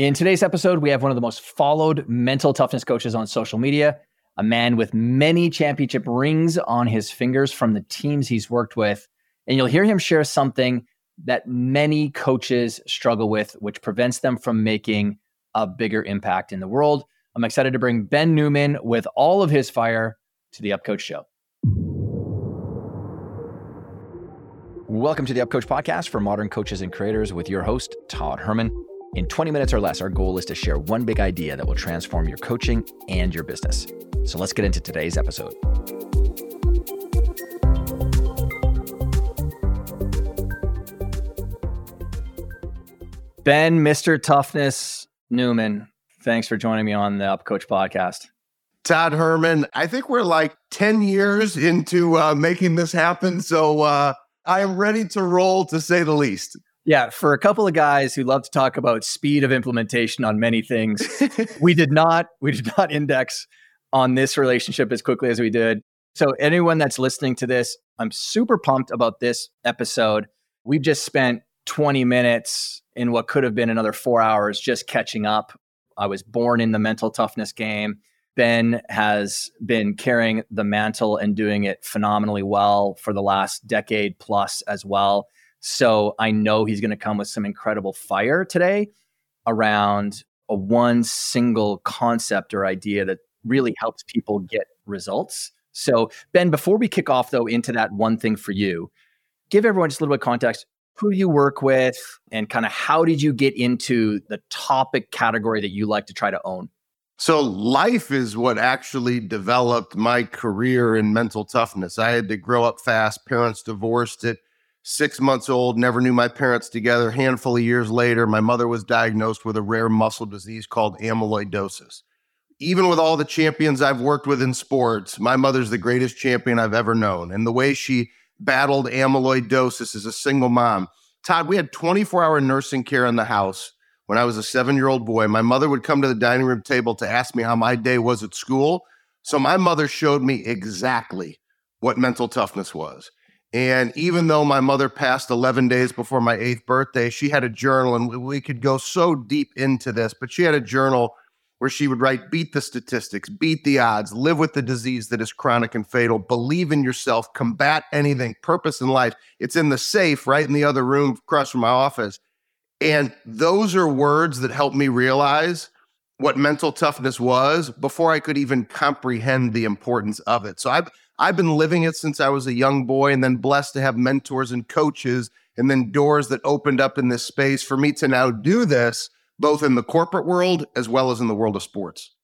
In today's episode, we have one of the most followed mental toughness coaches on social media, a man with many championship rings on his fingers from the teams he's worked with. And you'll hear him share something that many coaches struggle with, which prevents them from making a bigger impact in the world. I'm excited to bring Ben Newman with all of his fire to the Upcoach Show. Welcome to the Upcoach podcast for modern coaches and creators with your host, Todd Herman. In 20 minutes or less, our goal is to share one big idea that will transform your coaching and your business. So let's get into today's episode. Ben, Mr. Toughness Newman, thanks for joining me on the Upcoach podcast. Todd Herman, I think we're like 10 years into uh, making this happen. So uh, I am ready to roll, to say the least. Yeah, for a couple of guys who love to talk about speed of implementation on many things, we did not we did not index on this relationship as quickly as we did. So anyone that's listening to this, I'm super pumped about this episode. We've just spent 20 minutes in what could have been another 4 hours just catching up. I was born in the mental toughness game. Ben has been carrying the mantle and doing it phenomenally well for the last decade plus as well. So I know he's going to come with some incredible fire today around a one single concept or idea that really helps people get results. So, Ben, before we kick off though into that one thing for you, give everyone just a little bit of context who you work with and kind of how did you get into the topic category that you like to try to own? So, life is what actually developed my career in mental toughness. I had to grow up fast. Parents divorced at six months old, never knew my parents together. Handful of years later, my mother was diagnosed with a rare muscle disease called amyloidosis. Even with all the champions I've worked with in sports, my mother's the greatest champion I've ever known. And the way she battled amyloidosis as a single mom. Todd, we had 24 hour nursing care in the house when I was a seven year old boy, my mother would come to the dining room table to ask me how my day was at school. So my mother showed me exactly what mental toughness was. And even though my mother passed 11 days before my eighth birthday, she had a journal, and we could go so deep into this, but she had a journal where she would write beat the statistics, beat the odds, live with the disease that is chronic and fatal, believe in yourself, combat anything, purpose in life. It's in the safe right in the other room across from my office. And those are words that helped me realize what mental toughness was before I could even comprehend the importance of it. So I've I've been living it since I was a young boy and then blessed to have mentors and coaches and then doors that opened up in this space for me to now do this both in the corporate world as well as in the world of sports.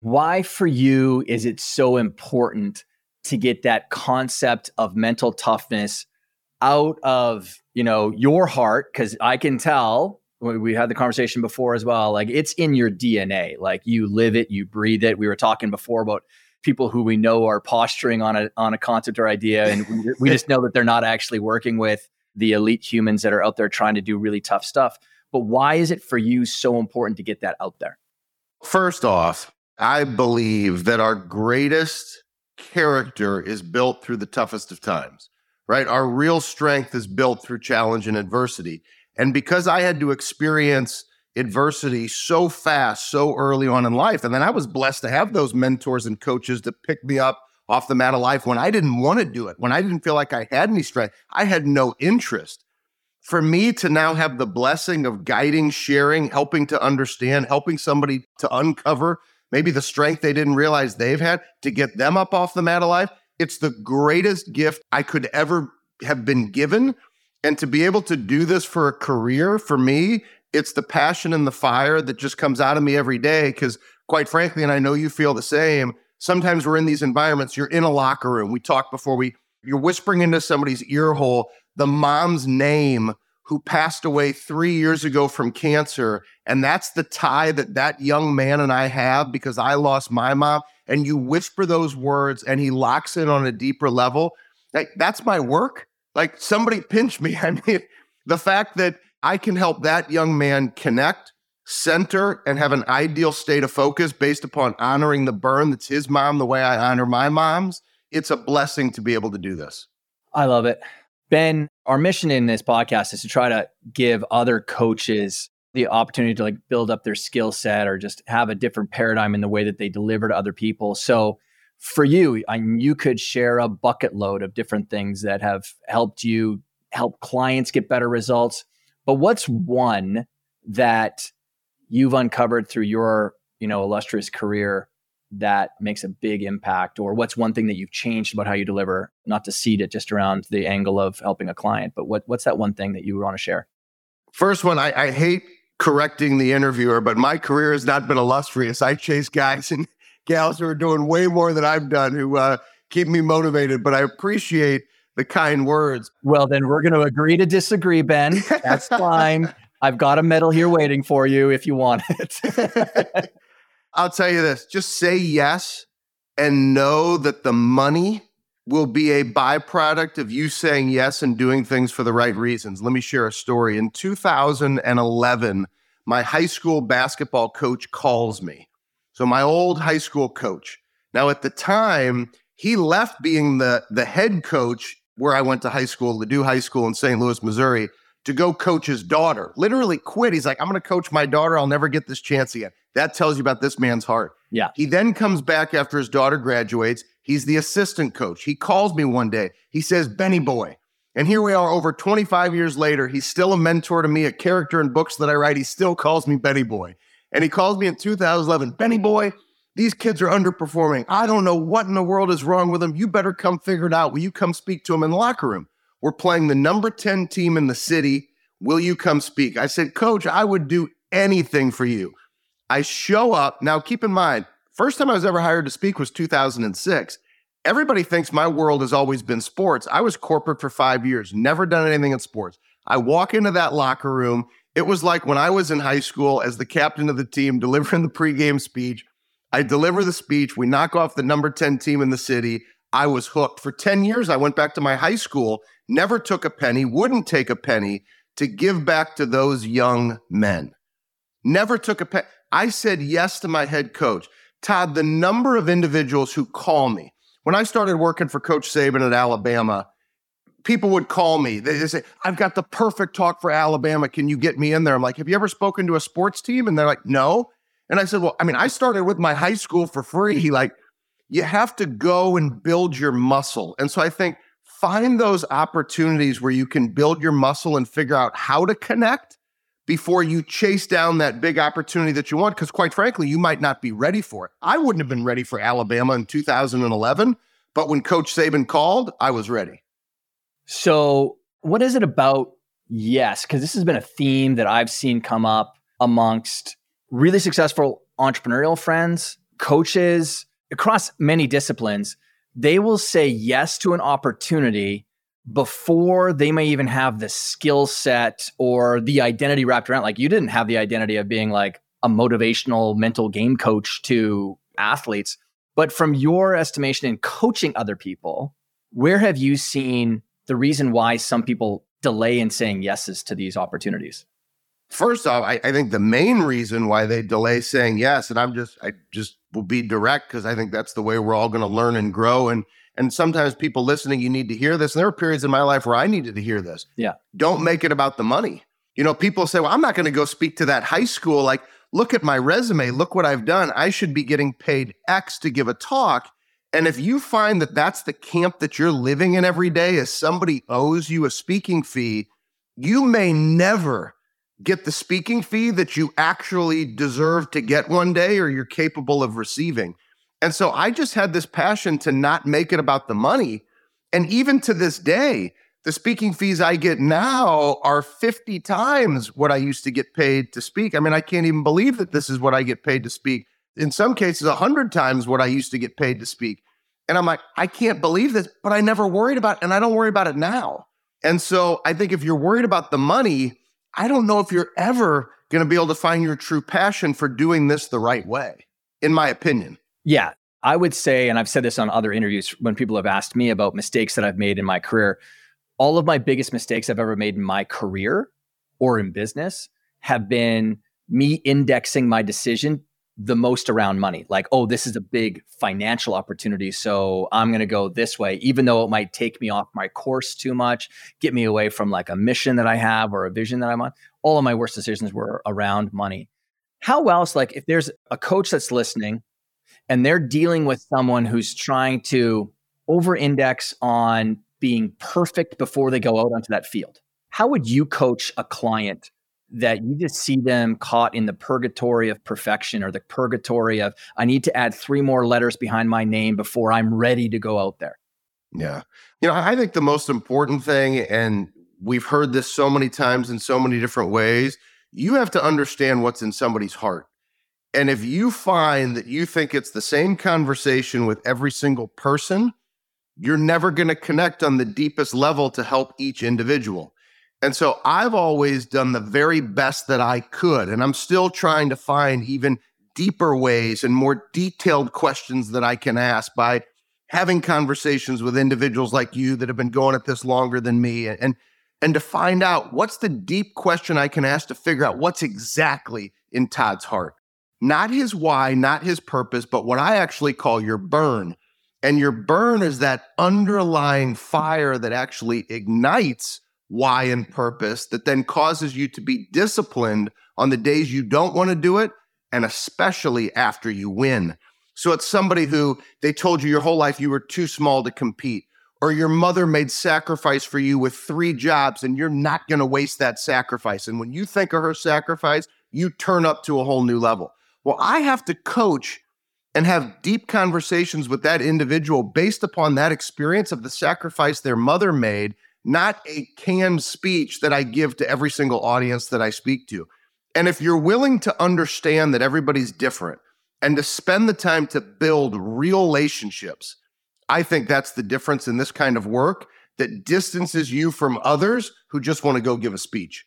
Why for you is it so important to get that concept of mental toughness out of you know your heart? Because i can tell we had the conversation before as well like it's in your dna like you live it you breathe it. We were talking before about people who we know are posturing on a on a concept or idea and we, we just know that they're not actually working with the elite humans that are out there trying to do really tough stuff but why is it for you so important to get that out there first off i believe that our greatest character is built through the toughest of times right? Our real strength is built through challenge and adversity. And because I had to experience adversity so fast, so early on in life, and then I was blessed to have those mentors and coaches to pick me up off the mat of life when I didn't want to do it, when I didn't feel like I had any strength, I had no interest. For me to now have the blessing of guiding, sharing, helping to understand, helping somebody to uncover maybe the strength they didn't realize they've had to get them up off the mat of life, it's the greatest gift I could ever have been given. And to be able to do this for a career, for me, it's the passion and the fire that just comes out of me every day. Because, quite frankly, and I know you feel the same, sometimes we're in these environments, you're in a locker room. We talked before we, you're whispering into somebody's ear hole the mom's name who passed away three years ago from cancer. And that's the tie that that young man and I have because I lost my mom and you whisper those words and he locks in on a deeper level, like that's my work. Like somebody pinch me. I mean, the fact that I can help that young man connect, center, and have an ideal state of focus based upon honoring the burn that's his mom the way I honor my mom's, it's a blessing to be able to do this. I love it. Ben, our mission in this podcast is to try to give other coaches the opportunity to like build up their skill set or just have a different paradigm in the way that they deliver to other people. So for you, I you could share a bucket load of different things that have helped you help clients get better results. But what's one that you've uncovered through your, you know, illustrious career that makes a big impact? Or what's one thing that you've changed about how you deliver? Not to seed it just around the angle of helping a client but what, what's that one thing that you want to share? First one I, I hate correcting the interviewer, but my career has not been illustrious. I chase guys and gals who are doing way more than I've done who uh, keep me motivated, but I appreciate the kind words. Well, then we're going to agree to disagree, Ben. That's fine. I've got a medal here waiting for you if you want it. I'll tell you this just say yes and know that the money will be a byproduct of you saying yes and doing things for the right reasons. Let me share a story. In 2011, my high school basketball coach calls me. So, my old high school coach. Now, at the time, he left being the, the head coach where I went to high school, Ladue High School in St. Louis, Missouri, to go coach his daughter. Literally quit. He's like, I'm going to coach my daughter. I'll never get this chance again. That tells you about this man's heart. Yeah. He then comes back after his daughter graduates. He's the assistant coach. He calls me one day. He says, Benny boy. And here we are over 25 years later. He's still a mentor to me, a character in books that I write. He still calls me Benny boy. And he calls me in 2011, Benny boy, these kids are underperforming. I don't know what in the world is wrong with them. You better come figure it out. Will you come speak to them in the locker room? We're playing the number 10 team in the city. Will you come speak? I said, Coach, I would do anything for you. I show up. Now, keep in mind, first time I was ever hired to speak was 2006. Everybody thinks my world has always been sports. I was corporate for five years, never done anything in sports. I walk into that locker room. It was like when I was in high school as the captain of the team, delivering the pregame speech. I deliver the speech. We knock off the number 10 team in the city. I was hooked. For 10 years, I went back to my high school, never took a penny, wouldn't take a penny to give back to those young men. Never took a penny. I said yes to my head coach. Todd, the number of individuals who call me, when I started working for Coach Saban at Alabama, people would call me. They, say, I've got the perfect talk for Alabama. Can you get me in there? I'm like, have you ever spoken to a sports team? And they're like, no. And I said, well, I mean, I started with my high school for free. Like, you have to go and build your muscle. And so I think find those opportunities where you can build your muscle and figure out how to connect before you chase down that big opportunity that you want. Because quite frankly, you might not be ready for it. I wouldn't have been ready for Alabama in 2011, but when Coach Saban called, I was ready. So, what is it about yes? Because this has been a theme that I've seen come up amongst really successful entrepreneurial friends, coaches across many disciplines. They will say yes to an opportunity before they may even have the skill set or the identity wrapped around. Like you didn't have the identity of being like a motivational mental game coach to athletes. But from your estimation in coaching other people, where have you seen the reason why some people delay in saying yeses to these opportunities? First off, I, I think the main reason why they delay saying yes, and I'm just, I just will be direct because I think that's the way we're all going to learn and grow. And and sometimes people listening, you need to hear this. And there were periods in my life where I needed to hear this. Yeah. Don't make it about the money. You know, people say, well, I'm not going to go speak to that high school. Like, look at my resume. Look what I've done. I should be getting paid X to give a talk. And if you find that that's the camp that you're living in every day, as somebody owes you a speaking fee, you may never get the speaking fee that you actually deserve to get one day or you're capable of receiving. And so I just had this passion to not make it about the money. And even to this day, the speaking fees I get now are 50 times what I used to get paid to speak. I mean, I can't even believe that this is what I get paid to speak. In some cases, 100 times what I used to get paid to speak. And I'm like, I can't believe this, but I never worried about it, and I don't worry about it now. And so I think if you're worried about the money, I don't know if you're ever going to be able to find your true passion for doing this the right way, in my opinion. Yeah. I would say, and I've said this on other interviews when people have asked me about mistakes that I've made in my career, all of my biggest mistakes I've ever made in my career or in business have been me indexing my decision the most around money. Like, oh, this is a big financial opportunity. So I'm going to go this way, even though it might take me off my course too much, get me away from like a mission that I have or a vision that I'm on. All of my worst decisions were around money. How else, like, if there's a coach that's listening and they're dealing with someone who's trying to over index on being perfect before they go out onto that field, how would you coach a client that you just see them caught in the purgatory of perfection or the purgatory of I need to add three more letters behind my name before I'm ready to go out there. Yeah. You know, I think the most important thing, and we've heard this so many times in so many different ways, you have to understand what's in somebody's heart. And if you find that you think it's the same conversation with every single person, you're never going to connect on the deepest level to help each individual. And so I've always done the very best that I could. And I'm still trying to find even deeper ways and more detailed questions that I can ask by having conversations with individuals like you that have been going at this longer than me and and to find out what's the deep question I can ask to figure out what's exactly in Todd's heart. Not his why, not his purpose, but what I actually call your burn. And your burn is that underlying fire that actually ignites why and purpose that then causes you to be disciplined on the days you don't want to do it, and especially after you win. So it's somebody who they told you your whole life you were too small to compete, or your mother made sacrifice for you with three jobs, and you're not going to waste that sacrifice. And when you think of her sacrifice, you turn up to a whole new level. Well, I have to coach and have deep conversations with that individual based upon that experience of the sacrifice their mother made not a canned speech that I give to every single audience that I speak to. And if you're willing to understand that everybody's different and to spend the time to build real relationships, I think that's the difference in this kind of work that distances you from others who just want to go give a speech.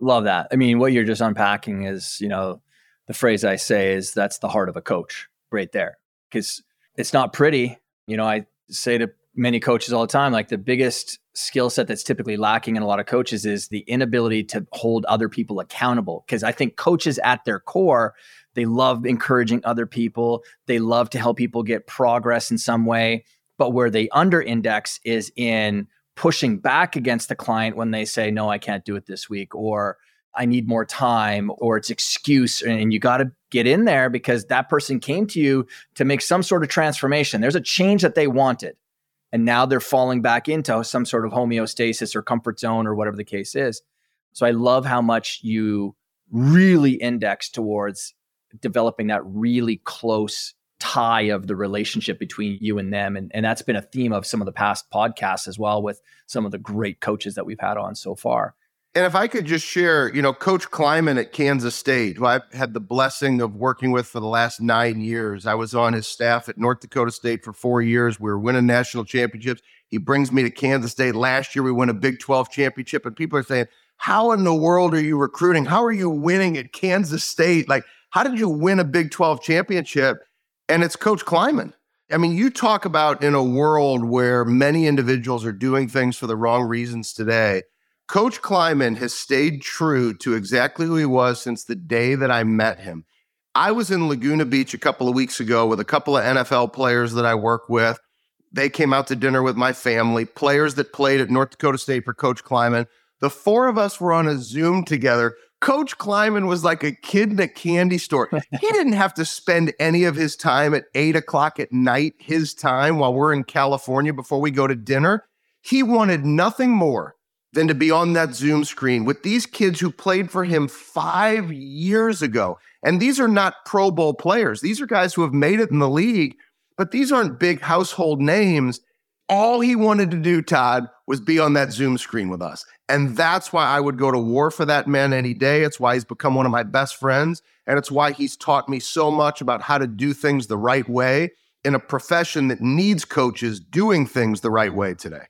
Love that. I mean, what you're just unpacking is, you know, the phrase I say is that's the heart of a coach right there. Because it's not pretty. You know, I say to many coaches all the time like the biggest skill set that's typically lacking in a lot of coaches is the inability to hold other people accountable. Because i think coaches at their core they love encouraging other people. They love to help people get progress in some way. But where they under index is in pushing back against the client when they say no i can't do it this week or i need more time or it's excuse and you got to get in there because that person came to you to make some sort of transformation. There's a change that they wanted and now they're falling back into some sort of homeostasis or comfort zone or whatever the case is. So I love how much you really index towards developing that really close tie of the relationship between you and them. And, and that's been a theme of some of the past podcasts as well with some of the great coaches that we've had on so far. And if I could just share, you know, Coach Klieman at Kansas State, who I've had the blessing of working with for the last nine years. I was on his staff at North Dakota State for four years. We were winning national championships. He brings me to Kansas State. Last year, we won a Big 12 championship. And people are saying, How in the world are you recruiting? How are you winning at Kansas State? Like, how did you win a Big 12 championship? And it's Coach Klieman. I mean, you talk about in a world where many individuals are doing things for the wrong reasons today Coach Klieman has stayed true to exactly who he was since the day that I met him. I was in Laguna Beach a couple of weeks ago with a couple of NFL players that I work with. They came out to dinner with my family, players that played at North Dakota State for Coach Klieman. The four of us were on a Zoom together. Coach Klieman was like a kid in a candy store. he didn't have to spend any of his time at eight o'clock at night, his time while we're in California before we go to dinner. He wanted nothing more than to be on that Zoom screen with these kids who played for him five years ago. And these are not Pro Bowl players. These are guys who have made it in the league, but these aren't big household names. All he wanted to do, Todd, was be on that Zoom screen with us. And that's why I would go to war for that man any day. It's why he's become one of my best friends. And it's why he's taught me so much about how to do things the right way in a profession that needs coaches doing things the right way today.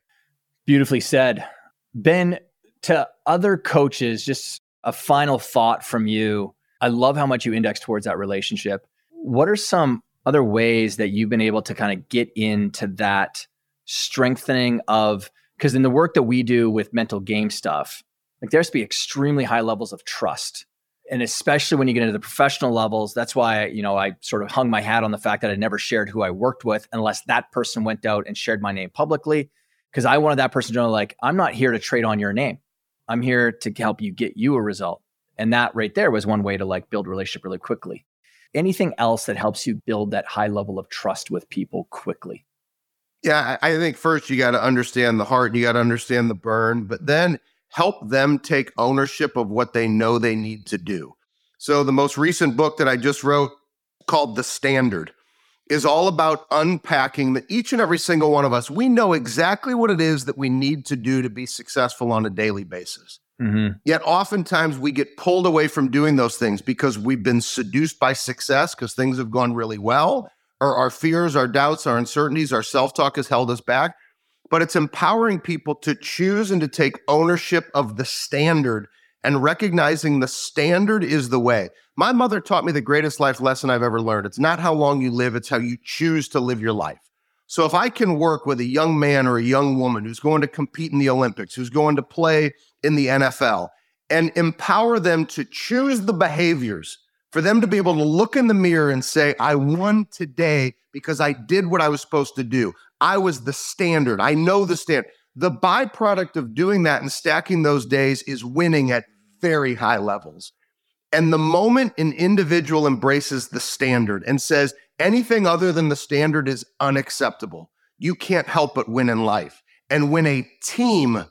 Beautifully said. Ben, to other coaches, just a final thought from you. I love how much you index towards that relationship. What are some other ways that you've been able to kind of get into that strengthening of because in the work that we do with mental game stuff, like there has to be extremely high levels of trust. And especially when you get into the professional levels, that's why, you know, I sort of hung my hat on the fact that I never shared who I worked with unless that person went out and shared my name publicly. Cause I wanted that person to know, like, I'm not here to trade on your name. I'm here to help you get you a result. And that right there was one way to like build relationship really quickly. Anything else that helps you build that high level of trust with people quickly? Yeah, I think first you got to understand the heart, and you got to understand the burn, but then help them take ownership of what they know they need to do. So, the most recent book that I just wrote called The Standard is all about unpacking that each and every single one of us, we know exactly what it is that we need to do to be successful on a daily basis. Mm-hmm. Yet oftentimes we get pulled away from doing those things because we've been seduced by success because things have gone really well, or our fears, our doubts, our uncertainties, our self talk has held us back. But it's empowering people to choose and to take ownership of the standard and recognizing the standard is the way. My mother taught me the greatest life lesson I've ever learned. It's not how long you live, it's how you choose to live your life. So if I can work with a young man or a young woman who's going to compete in the Olympics, who's going to play in the NFL, and empower them to choose the behaviors for them to be able to look in the mirror and say, I won today because I did what I was supposed to do. I was the standard. I know the standard. The byproduct of doing that and stacking those days is winning at very high levels. And the moment an individual embraces the standard and says anything other than the standard is unacceptable, you can't help but win in life. And when a team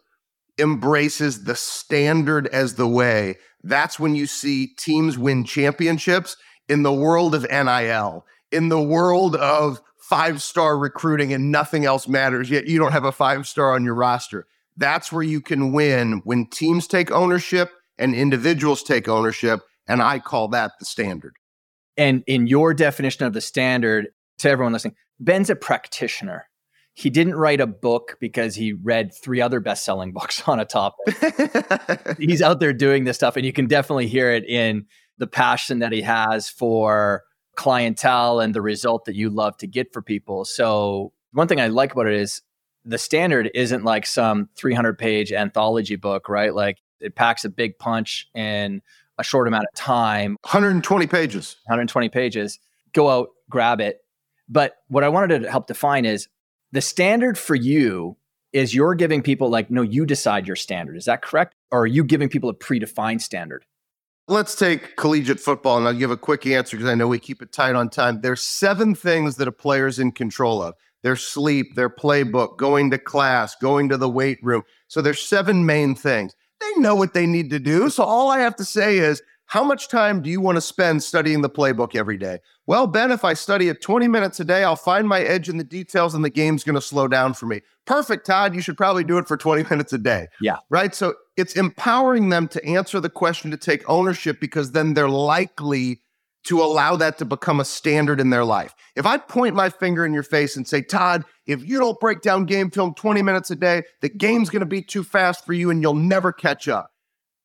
embraces the standard as the way, that's when you see teams win championships in the world of NIL, in the world of five star recruiting and nothing else matters, yet you don't have a five star on your roster. That's where you can win when teams take ownership and individuals take ownership. And I call that the standard. And in your definition of the standard, to everyone listening, Ben's a practitioner he didn't write a book because he read three other best-selling books on a topic. He's out there doing this stuff and you can definitely hear it in the passion that he has for clientele and the result that you love to get for people. So, one thing I like about it is the standard isn't like some 300 page anthology book, right? Like it packs a big punch in a short amount of time 120 pages. 120 pages. Go out, grab it. But what I wanted to help define is the standard for you is you're giving people like, no, you decide your standard. Is that correct? Or are you giving people a predefined standard? Let's take collegiate football, and I'll give a quick answer because I know we keep it tight on time. There's seven things that a player's in control of their sleep, their playbook, going to class, going to the weight room. So there's seven main things. They know what they need to do. So all I have to say is how much time do you want to spend studying the playbook every day? Well, Ben, if I study it 20 minutes a day, I'll find my edge in the details and the game's going to slow down for me. Perfect, Todd. You should probably do it for 20 minutes a day. Yeah. Right. So it's empowering them to answer the question to take ownership because then they're likely to allow that to become a standard in their life. If I point my finger in your face and say, Todd, if you don't break down game film 20 minutes a day, the game's going to be too fast for you and you'll never catch up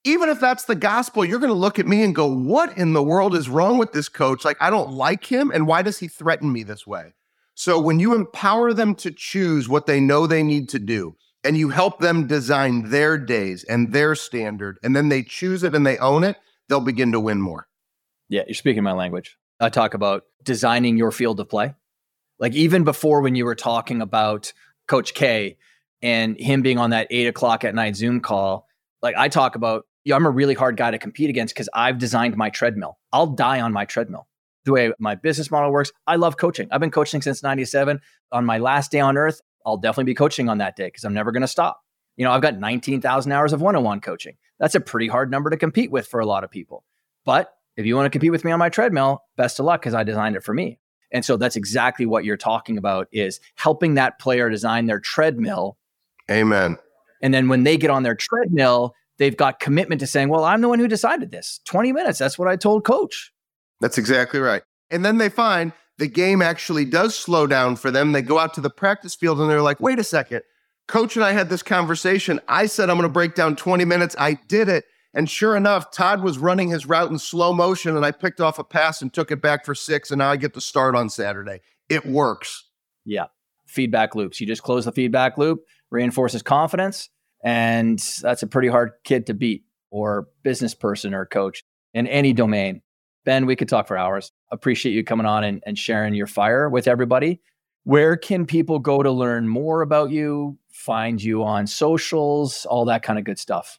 even if that's the gospel, you're going to look at me and go, What in the world is wrong with this coach? Like, I don't like him. And why does he threaten me this way? So, when you empower them to choose what they know they need to do, and you help them design their days and their standard, and then they choose it and they own it, they'll begin to win more. Yeah, you're speaking my language. I talk about designing your field of play. Like, even before when you were talking about Coach K and him being on that eight o'clock at night Zoom call, like I talk about yeah, I'm a really hard guy to compete against because I've designed my treadmill. I'll die on my treadmill. The way my business model works, I love coaching. I've been coaching since 97. On my last day on earth, I'll definitely be coaching on that day because I'm never going to stop. You know, I've got 19,000 hours of one on one coaching. That's a pretty hard number to compete with for a lot of people. But if you want to compete with me on my treadmill, best of luck because I designed it for me. And so that's exactly what you're talking about is helping that player design their treadmill. Amen. And then when they get on their treadmill, they've got commitment to saying, well, I'm the one who decided this. 20 minutes. That's what I told coach. That's exactly right. And then they find the game actually does slow down for them. They go out to the practice field and they're like, wait a second. Coach and I had this conversation. I said I'm going to break down 20 minutes. I did it. And sure enough, Todd was running his route in slow motion and I picked off a pass and took it back for six. And now I get to start on Saturday. It works. Yeah. Feedback loops. You just close the feedback loop, reinforces confidence and that's a pretty hard kid to beat or business person or coach. in any domain. Ben, we could talk for hours. Appreciate you coming on and, and sharing your fire with everybody. Where can people go to learn more about you, find you on socials, all that kind of good stuff?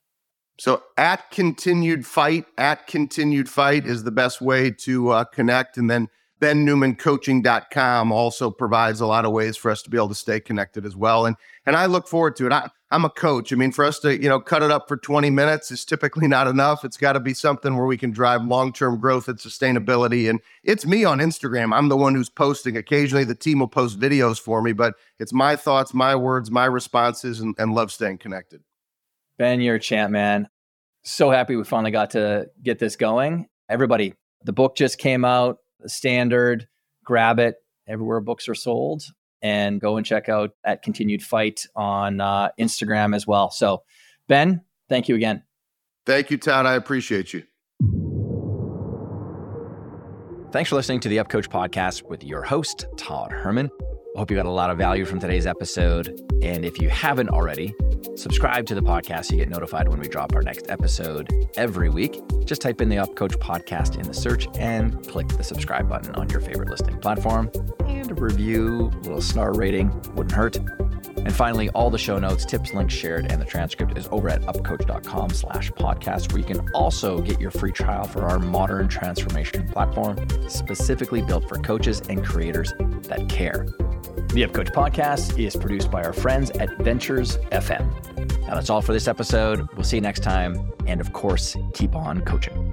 So at continued fight, at continued fight is the best way to uh, connect. And then bennewmancoaching.com also provides a lot of ways for us to be able to stay connected as well. And and I look forward to it. I, I'm a coach. I mean, for us to, you know, cut it up for 20 minutes is typically not enough. It's got to be something where we can drive long-term growth and sustainability. And it's me on Instagram. I'm the one who's posting. Occasionally the team will post videos for me, but it's my thoughts, my words, my responses, and, and love staying connected. Ben, you're a champ, man. So happy we finally got to get this going. Everybody, the book just came out the standard, grab it everywhere books are sold, and go and check out at Continued Fight on uh, Instagram as well. So, Ben, thank you again. Thank you, Todd. I appreciate you. Thanks for listening to the Up Coach podcast with your host, Todd Herman. Hope you got a lot of value from today's episode. And if you haven't already, subscribe to the podcast so you get notified when we drop our next episode every week. Just type in the Up Coach podcast in the search and click the subscribe button on your favorite listening platform. And a review, a little star rating wouldn't hurt. And finally, all the show notes, tips, links shared, and the transcript is over at upcoach.com slash podcast, where you can also get your free trial for our modern transformation platform, specifically built for coaches and creators that care. The Up Coach podcast is produced by our friends at Ventures FM. Now that's all for this episode. We'll see you next time. And of course, keep on coaching.